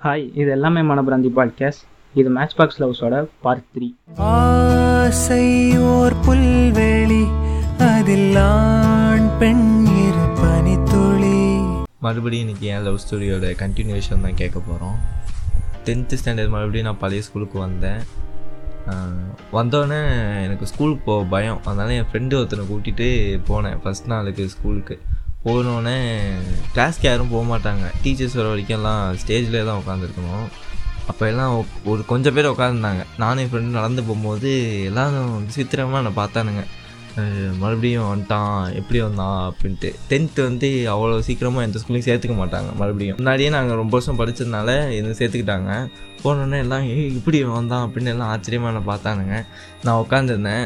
Hi இது எல்லாமே மனபிராந்தி பாட்காஸ்ட் இது மேட்ச் பாக்ஸ் லவ்ஸோட பார்ட் த்ரீ ஆசை ஓர் புல்வெளி அதில் ஆண் பெண் இரு பனித்துளி. மறுபடியும் இன்றைக்கி என் லவ் ஸ்டோரியோட கண்டினியூஷன் தான் கேட்க போகிறோம் டென்த்து ஸ்டாண்டர்ட் மறுபடியும் நான் பழைய ஸ்கூலுக்கு வந்தேன். வந்தோடனே எனக்கு ஸ்கூலுக்கு போக பயம். அதனால் என் ஃப்ரெண்டு ஒருத்தனை கூட்டிகிட்டு போனேன் ஃபஸ்ட் நாளுக்கு ஸ்கூலுக்கு போனோடனே கிளாஸ்க்கு யாரும் போக மாட்டாங்க டீச்சர்ஸ் வர வரைக்கும் எல்லாம் ஸ்டேஜ்லேயே தான் உட்காந்துருக்கணும் அப்போ எல்லாம் ஒ- ஒரு கொஞ்சம் பேர் உட்காந்துருந்தாங்க நானும் என் ஃப்ரெண்டு நடந்து போகும்போது எல்லாரும் விசித்திரமாக என்னை பார்த்தானுங்க. மறுபடியும் வந்துட்டான் எப்படி வந்தான் அப்படின்ட்டு. டென்த்து வந்து அவ்வளோ சீக்கிரமாக எந்த ஸ்கூல்லையும் சேர்த்துக்க மாட்டாங்க மறுபடியும். முன்னாடியே நாங்கள் ரொம்ப வருஷம் படித்ததுனால எதுவும் சேர்த்துக்கிட்டாங்க. போனோடனே எல்லாம் ஏய் இப்படி வந்தான் அப்படின்னு எல்லாம் ஆச்சரியமாக என்னை பார்த்தானுங்க. நான் உட்காந்துருந்தேன்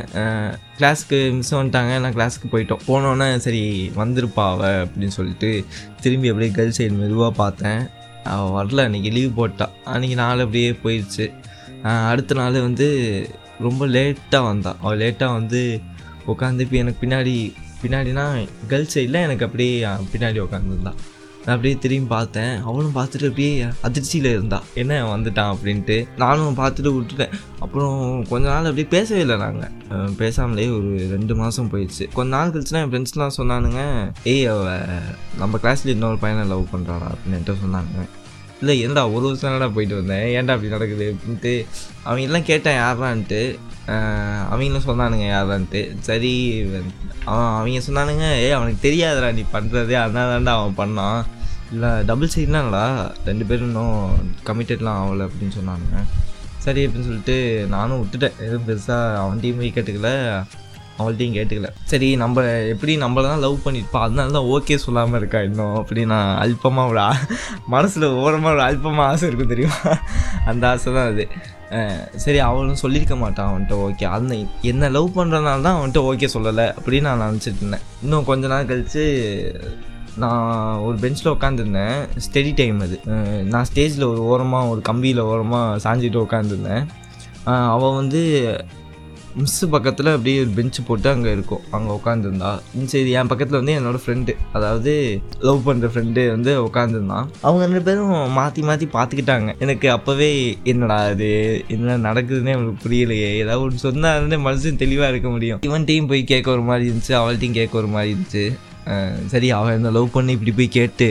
கிளாஸுக்கு மிஸ் வந்துட்டாங்க எல்லாம் கிளாஸுக்கு போயிட்டோம். போனோடனே சரி வந்திருப்பா அவ அப்படின்னு சொல்லிட்டு திரும்பி அப்படியே கேர்ள் சைடு மெதுவாக பார்த்தேன். அவள் வரல அன்றைக்கி லீவ் போட்டா. அன்றைக்கி நாள் அப்படியே போயிடுச்சு அடுத்த நாள் வந்து ரொம்ப லேட்டாக வந்தான் அவள் லேட்டாக வந்து உட்காந்து இப்போ எனக்கு பின்னாடி பின்னாடினா கேர்ள்ஸ் சைடில் எனக்கு அப்படியே பின்னாடி உட்காந்துருந்தா நான் அப்படியே திரும்பி பார்த்தேன். அவளும் பார்த்துட்டு அப்படியே அதிர்ச்சியில் இருந்தா. என்ன வந்துட்டான் அப்படின்ட்டு நானும் பார்த்துட்டு விட்டுட்டேன். அப்புறம் கொஞ்ச நாள் அப்படியே பேசவே இல்லை நாங்கள் பேசாமலே ஒரு ரெண்டு மாதம் போயிடுச்சு. கொஞ்ச நாள் கழிச்சுனா என் ஃப்ரெண்ட்ஸ்லாம் சொன்னானுங்க ஏய் அவ நம்ம கிளாஸில் இன்னொரு பையனை லவ் பண்ணுறாடா அப்படின்ட்டு சொன்னாங்க. இல்லை ஏன்டா ஒரு வருஷம் தானடா போயிட்டு வந்தேன்? ஏன்டா அப்படி நடக்குது அப்படின்ட்டு அவங்க எல்லாம் கேட்டேன் யாரான்ட்டு அவங்களும் சொன்னானுங்க யாரான்ட்டு சரி அவன் அவங்க சொன்னானுங்க ஏ அவனுக்கு தெரியாதுடா நீ பண்ணுறதே அதனால தான்டா அவன் பண்ணான். இல்லை டபுள் சைட்லாம்டா ரெண்டு பேரும் இன்னும் கமிட்டட்லாம் ஆகலை அப்படின்னு சொன்னானுங்க. சரி அப்படின்னு சொல்லிட்டு நானும் விட்டுட்டேன். எதுவும் பெருசாக அவன் டீம் கேட்டுக்கல. அவள்கிட்டையும் கேட்டுக்கல. சரி நம்ம எப்படி நம்மள தான் லவ் பண்ணியிருப்பா அதனால தான் ஓகே சொல்லாமல் இருக்கா இன்னும் அப்படி நான் அல்பமாக ஒரு ஆ- மனசில் ஓரமாக ஒரு அல்பமாக ஆசை இருக்கும் தெரியுமா? அந்த ஆசை தான் அது சரி அவளும் சொல்லியிருக்க மாட்டான் அவன்கிட்ட ஓகே அந்த என்ன லவ் பண்ணுறதுனால தான் அவன்கிட்ட ஓகே சொல்லலை அப்படின்னு நான் நினச்சிட்டு இருந்தேன். இன்னும் கொஞ்ச நாள் கழித்து நான் ஒரு பெஞ்சில் உட்காந்துருந்தேன் ஸ்டெடி டைம் அது. நான் ஸ்டேஜில் ஒரு ஓரமாக ஒரு கம்பியில் ஓரமாக சாஞ்சிட்டு உட்காந்துருந்தேன் அவள் வந்து மிஸ்ஸு பக்கத்தில் அப்படியே ஒரு பெஞ்சு போட்டு அங்கே இருக்கும். அங்கே உட்காந்துருந்தா சரி என் பக்கத்தில் வந்து என்னோடய ஃப்ரெண்டு அதாவது லவ் பண்ணுற ஃப்ரெண்டு வந்து உட்காந்துருந்தான் அவங்க ரெண்டு பேரும் மாற்றி மாற்றி பார்த்துக்கிட்டாங்க எனக்கு அப்போவே என்னடா இது? என்ன நடக்குதுன்னே அவங்களுக்கு புரியலையே. ஏதாவது ஒன்று சொன்னாருந்தே மனசு தெளிவாக இருக்க முடியும். இவன்ட்டையும் போய் கேட்க ஒரு மாதிரி இருந்துச்சு அவள்கிட்டையும் கேட்க ஒரு மாதிரி இருந்துச்சு. சரி அவன் என்ன லவ் பண்ணி இப்படி போய் கேட்டு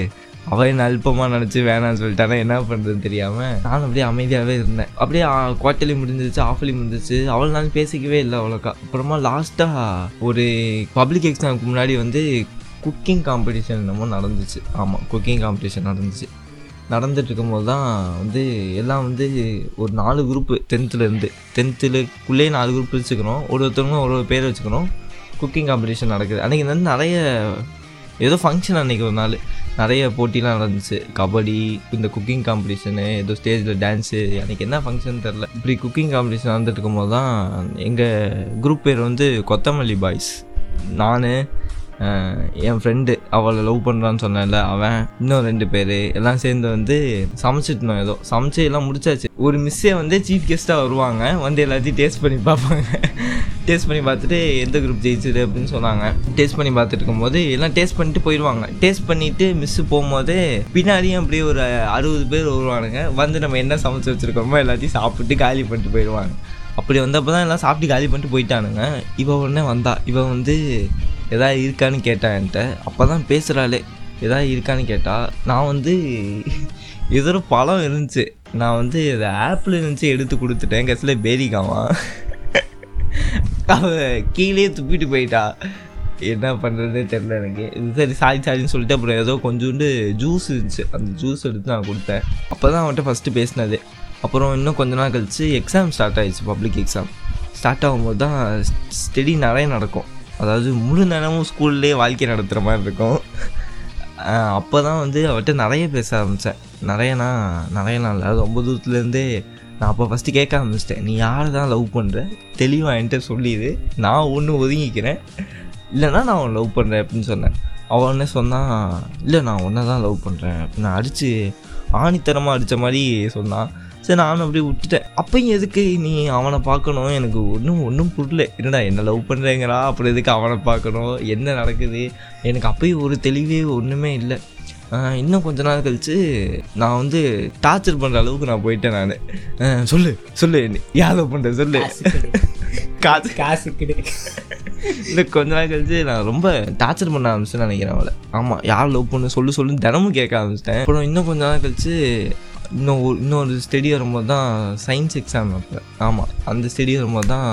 அவன் என்ன அல்பமாக நினச்சி வேணாம்னு சொல்லிட்டானா என்ன பண்ணுறதுன்னு தெரியாமல் நானும் அப்படியே அமைதியாகவே இருந்தேன். அப்படியே குவார்ட்டர்லி முடிஞ்சிருச்சு ஆஃப்லி முடிஞ்சிருச்சு. அவள் நான் பேசிக்கவே இல்லை அவ்வளோக்கா. அப்புறமா லாஸ்ட்டாக ஒரு பப்ளிக் எக்ஸாமுக்கு முன்னாடி வந்து குக்கிங் காம்படிஷன் என்னமோ நடந்துச்சு. ஆமாம் குக்கிங் காம்படிஷன் நடந்துச்சு. நடந்துட்டு இருக்கும்போது தான் வந்து எல்லாம் வந்து ஒரு நாலு குரூப்பு டென்த்துலேருந்து டென்த்துலக்குள்ளே நாலு குரூப் வச்சுக்கணும் ஒரு ஒருத்தவங்களும் ஒரு ஒரு பேர் வச்சுக்கணும். குக்கிங் காம்படிஷன் நடக்குது. அன்றைக்கி வந்து நிறைய ஏதோ ஃபங்க்ஷன் அன்றைக்கி ஒரு நாள். நிறைய போட்டிலாம் நடந்துச்சு. கபடி இந்த குக்கிங் காம்படிஷனு ஏதோ ஸ்டேஜில் டான்ஸு எனக்கு என்ன ஃபங்க்ஷன் தெரில இப்படி குக்கிங் காம்படிஷன் நடந்துட்டு இருக்கும்போது தான் எங்கள் குரூப் பேர் வந்து கொத்தமல்லி பாய்ஸ் நான் என் ஃப்ரெண்டு அவளை லவ் பண்ணுறான்னு சொன்னேன்ல அவன் இன்னும் ரெண்டு பேர் எல்லாம் சேர்ந்து வந்து சமைச்சிட்டோம் ஏதோ. சமைச்சு எல்லாம் முடிச்சாச்சு. ஒரு மிஸ்ஸே வந்து சீஃப் கெஸ்ட்டாக வருவாங்க. வந்து எல்லாத்தையும் டேஸ்ட் பண்ணி பார்ப்பாங்க. டேஸ்ட் பண்ணி பார்த்துட்டு எந்த குரூப் ஜெயிச்சது அப்படின்னு சொன்னாங்க. டேஸ்ட் பண்ணி பார்த்துட்டு இருக்கும்போது எல்லாம் டேஸ்ட் பண்ணிட்டு போயிடுவாங்க டேஸ்ட் பண்ணிட்டு மிஸ்ஸு போகும்போது பின்னாடியும் அப்படியே ஒரு அறுபது பேர் வருவானுங்க. வந்து நம்ம என்ன சமைச்சு வச்சுருக்கோமோ எல்லாத்தையும் சாப்பிட்டு காலி பண்ணிட்டு போயிடுவாங்க அப்படி வந்தப்போ தான் எல்லாம் சாப்பிட்டு காலி பண்ணிட்டு போயிட்டானுங்க. இவன் உடனே வந்தா. இவன் வந்து எதாவது இருக்கான்னு கேட்டான் என்கிட்ட. அப்போ தான் பேசுகிறாளே எதாவது இருக்கான்னு கேட்டால் நான் வந்து ஏதோ ஒரு பழம் இருந்துச்சு. நான் வந்து அது ஆப்பிள் இருந்துச்சு எடுத்து கொடுத்துட்டேன். கடைசியில் பேரிக்காமா அவள் கீழே துப்பிட்டு போயிட்டா. என்ன பண்ணுறதுனே தெரில எனக்கு. இது சரி சாரி சாரின்னு சொல்லிட்டு அப்புறம் ஏதோ கொஞ்சோண்டு ஜூஸ் இருந்துச்சு. அந்த ஜூஸ் எடுத்து நான் கொடுத்தேன். அப்போ தான் அவன்கிட்ட ஃபஸ்ட்டு பேசினது. அப்புறம் இன்னும் கொஞ்ச நாள் கழிச்சு எக்ஸாம் ஸ்டார்ட் ஆகிடுச்சு பப்ளிக் எக்ஸாம் ஸ்டார்ட் ஆகும்போது தான் ஸ்டடி நிறைய நடக்கும். அதாவது முழு நேரமும் ஸ்கூல்லேயே வாழ்க்கை நடத்துகிற மாதிரி இருக்கும். அப்போ தான் வந்து அவர்கிட்ட நிறைய பேச ஆரம்பித்தேன் நிறையனா நிறையனா இல்லை ரொம்ப தூரத்துலேருந்தே நான் அப்போ ஃபஸ்ட்டு கேட்க ஆரம்பிச்சிட்டேன் நீ யாரை தான் லவ் பண்ணுற தெளிவாக என்கிட்ட சொல்லிடு நான் ஒன்று ஒதுங்கிக்கிறேன். இல்லைன்னா நான் அவன் லவ் பண்ணுறேன் அப்படின்னு சொன்னேன். அவன் என்ன சொன்னான் இல்லை நான் ஒன்றை தான் லவ் பண்ணுறேன் அப்படின்னு அடித்து ஆணித்தரமாக அடித்த மாதிரி சொன்னான் சரி நானும் அப்படியே விட்டுட்டேன். அப்பயும் எதுக்கு நீ அவனை பார்க்கணும்? எனக்கு ஒன்றும் ஒன்றும் புரியல. என்னடா என்ன லவ் பண்ணுறேங்கிறா அப்புறம் எதுக்கு அவனை பார்க்கணும்? என்ன நடக்குது? எனக்கு அப்பயும் ஒரு தெளிவே ஒன்றுமே இல்லை. இன்னும் கொஞ்ச நாள் கழிச்சு நான் வந்து டார்ச்சர் பண்ணுற அளவுக்கு நான் போயிட்டேன் நான். சொல்லு சொல்லு நீ யார் லவ் பண்ணுற சொல்லு. காசு காசுக்கிடு இல்லை கொஞ்ச நாள் கழிச்சு நான் ரொம்ப டார்ச்சர் பண்ண ஆரம்பிச்சேன்னு நினைக்கிறேன் அவளை. ஆமாம் யார் லவ் பண்ணு சொல்லு சொல்லுன்னு தினமும் கேட்க ஆரம்பிச்சிட்டேன். அப்புறம் இன்னும் கொஞ்ச நாள் கழிச்சு இன்னும் இன்னொரு ஸ்டெடி வரும்போது தான் சயின்ஸ் எக்ஸாம் அப்போ. ஆமாம் அந்த ஸ்டெடி வரும்போது தான்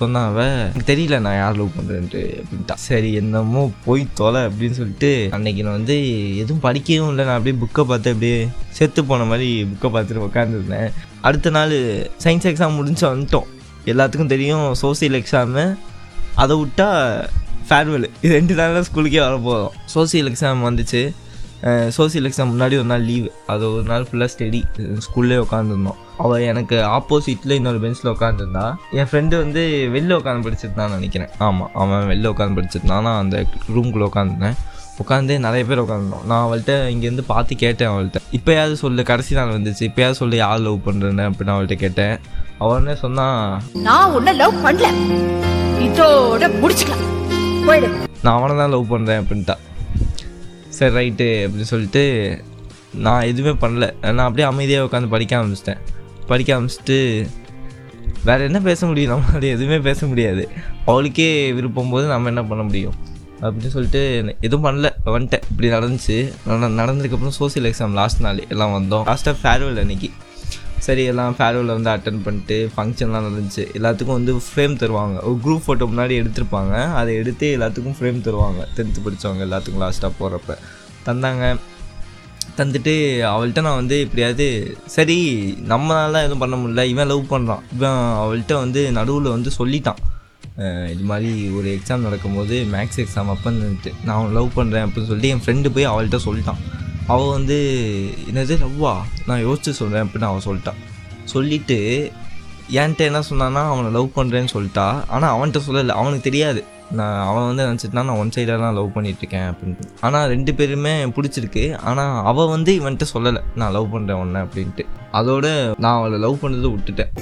சொன்னாவ எனக்கு தெரியல நான் யார் லவ் பண்ணுறேன்ட்டு அப்படின்ட்டா. சரி என்னமோ போய் தொலை அப்படின்னு சொல்லிட்டு அன்னைக்கு நான் வந்து எதுவும் படிக்கவும் இல்லை. நான் அப்படியே புக்கை பார்த்து அப்படியே செத்து போன மாதிரி புக்கை பார்த்துட்டு உட்காந்துருந்தேன் அடுத்த நாள் சயின்ஸ் எக்ஸாம் முடிஞ்சு வந்துட்டோம். எல்லாத்துக்கும் தெரியும் சோசியல் எக்ஸாமு அதை விட்டா ஃபேர்வெல் இது ரெண்டு நாளில் ஸ்கூலுக்கே வர போதும் சோசியல் எக்ஸாம் வந்துச்சு. சோசியல் எக்ஸாம் முன்னாடி ஒரு நாள் லீவு அது ஒரு நாள் ஃபுல்லாக ஸ்டடி ஸ்கூல்லே உட்காந்துருந்தோம் அவள் எனக்கு ஆப்போசிட்டில் இன்னொரு பெஞ்சில் உட்காந்துருந்தா என் ஃப்ரெண்டு வந்து வெளில உட்காந்து படிச்சிருந்தான்னு நினைக்கிறேன். ஆமாம் அவன் வெளில உட்காந்து படிச்சிருந்தான் நான் அந்த ரூம்குள்ளே உட்காந்துருந்தேன் உட்காந்து நிறைய பேர் உட்காந்துருந்தோம் நான் அவள்கிட்ட இங்கேருந்து பார்த்து கேட்டேன் அவள்கிட்ட இப்போயாவது சொல்லு கடைசி நாள் வந்துச்சு. இப்போயாவது சொல்லு யார் லவ் பண்ணுறேன்னு அப்படின்னு அவள்கிட்ட கேட்டேன். அவனே சொன்னா நான் உன்ன லவ் பண்ணல. இதோட முடிச்சுக்கலாம். நான் அவனை தான் லவ் பண்ணுறேன் அப்படின்ட்டா. சரி ரைட்டு அப்படின்னு சொல்லிட்டு நான் எதுவுமே பண்ணல. நான் அப்படியே அமைதியாக உட்காந்து படிக்க ஆரம்பிச்சிட்டேன். படிக்க ஆரம்பிச்சிட்டு வேறு என்ன பேச முடியும்? நம்மளால எதுவுமே பேச முடியாது. அவளுக்கே விருப்பம் போது நம்ம என்ன பண்ண முடியும்? அப்படின்னு சொல்லிட்டு எதுவும் பண்ணல. வந்துட்டேன். இப்படி நடந்துச்சு. நட- நடந்ததுக்கப்புறம் சோசியல் எக்ஸாம் லாஸ்ட் நாள். எல்லாம் வந்தோம். லாஸ்ட்டாக ஃபேர்வெல் அன்னைக்கு. சரி எல்லாம் ஃபேர்வெலில் வந்து அட்டன் பண்ணிட்டு ஃபங்க்ஷன்லாம் நடந்துச்சு. எல்லாத்துக்கும் வந்து ஃப்ரேம் தருவாங்க. ஒரு குரூப் ஃபோட்டோ முன்னாடி எடுத்திருப்பாங்க. அதை எடுத்து எல்லாத்துக்கும் ஃப்ரேம் தருவாங்க. டென்த்து படித்தவங்க எல்லாத்துக்கும் லாஸ்ட்டாக போகிறப்ப தந்தாங்க. தந்துட்டு அவள்கிட்ட நான் வந்து எப்படியாவது சரி நம்மளால எதுவும் பண்ண முடியல இவன் லவ் பண்ணுறான் இவன் அவள்கிட்ட வந்து நடுவில் வந்து சொல்லிட்டான். இது மாதிரி ஒரு எக்ஸாம் நடக்கும்போது மேக்ஸ் எக்ஸாம் அப்பன்னுட்டு நான் அவன் லவ் பண்ணுறேன் அப்படின்னு சொல்லிட்டு என் ஃப்ரெண்டு போய் அவள்கிட்ட சொல்லிட்டான். அவள் வந்து என்னது லவ்வா நான் யோசிச்சு சொல்கிறேன் அப்படின்னு அவள் சொல்லிட்டான். சொல்லிட்டு என்கிட்ட என்ன சொன்னான்னா அவனை லவ் பண்ணுறேன்னு சொல்லிட்டா. ஆனால் அவன்கிட்ட சொல்லலை. அவனுக்கு தெரியாது. நான் அவன் வந்து நினச்சிட்டுனா நான் ஒன் சைடாக தான் லவ் பண்ணிகிட்ருக்கேன் அப்படின்ட்டு ஆனால் ரெண்டு பேருமே பிடிச்சிருக்கு. ஆனால் அவள் வந்து இவன்கிட்ட சொல்லலை நான் லவ் பண்ணுறேன் உன்னை அப்படின்ட்டு. அதோட நான் அவளை லவ் பண்ணுறதை விட்டுட்டேன்.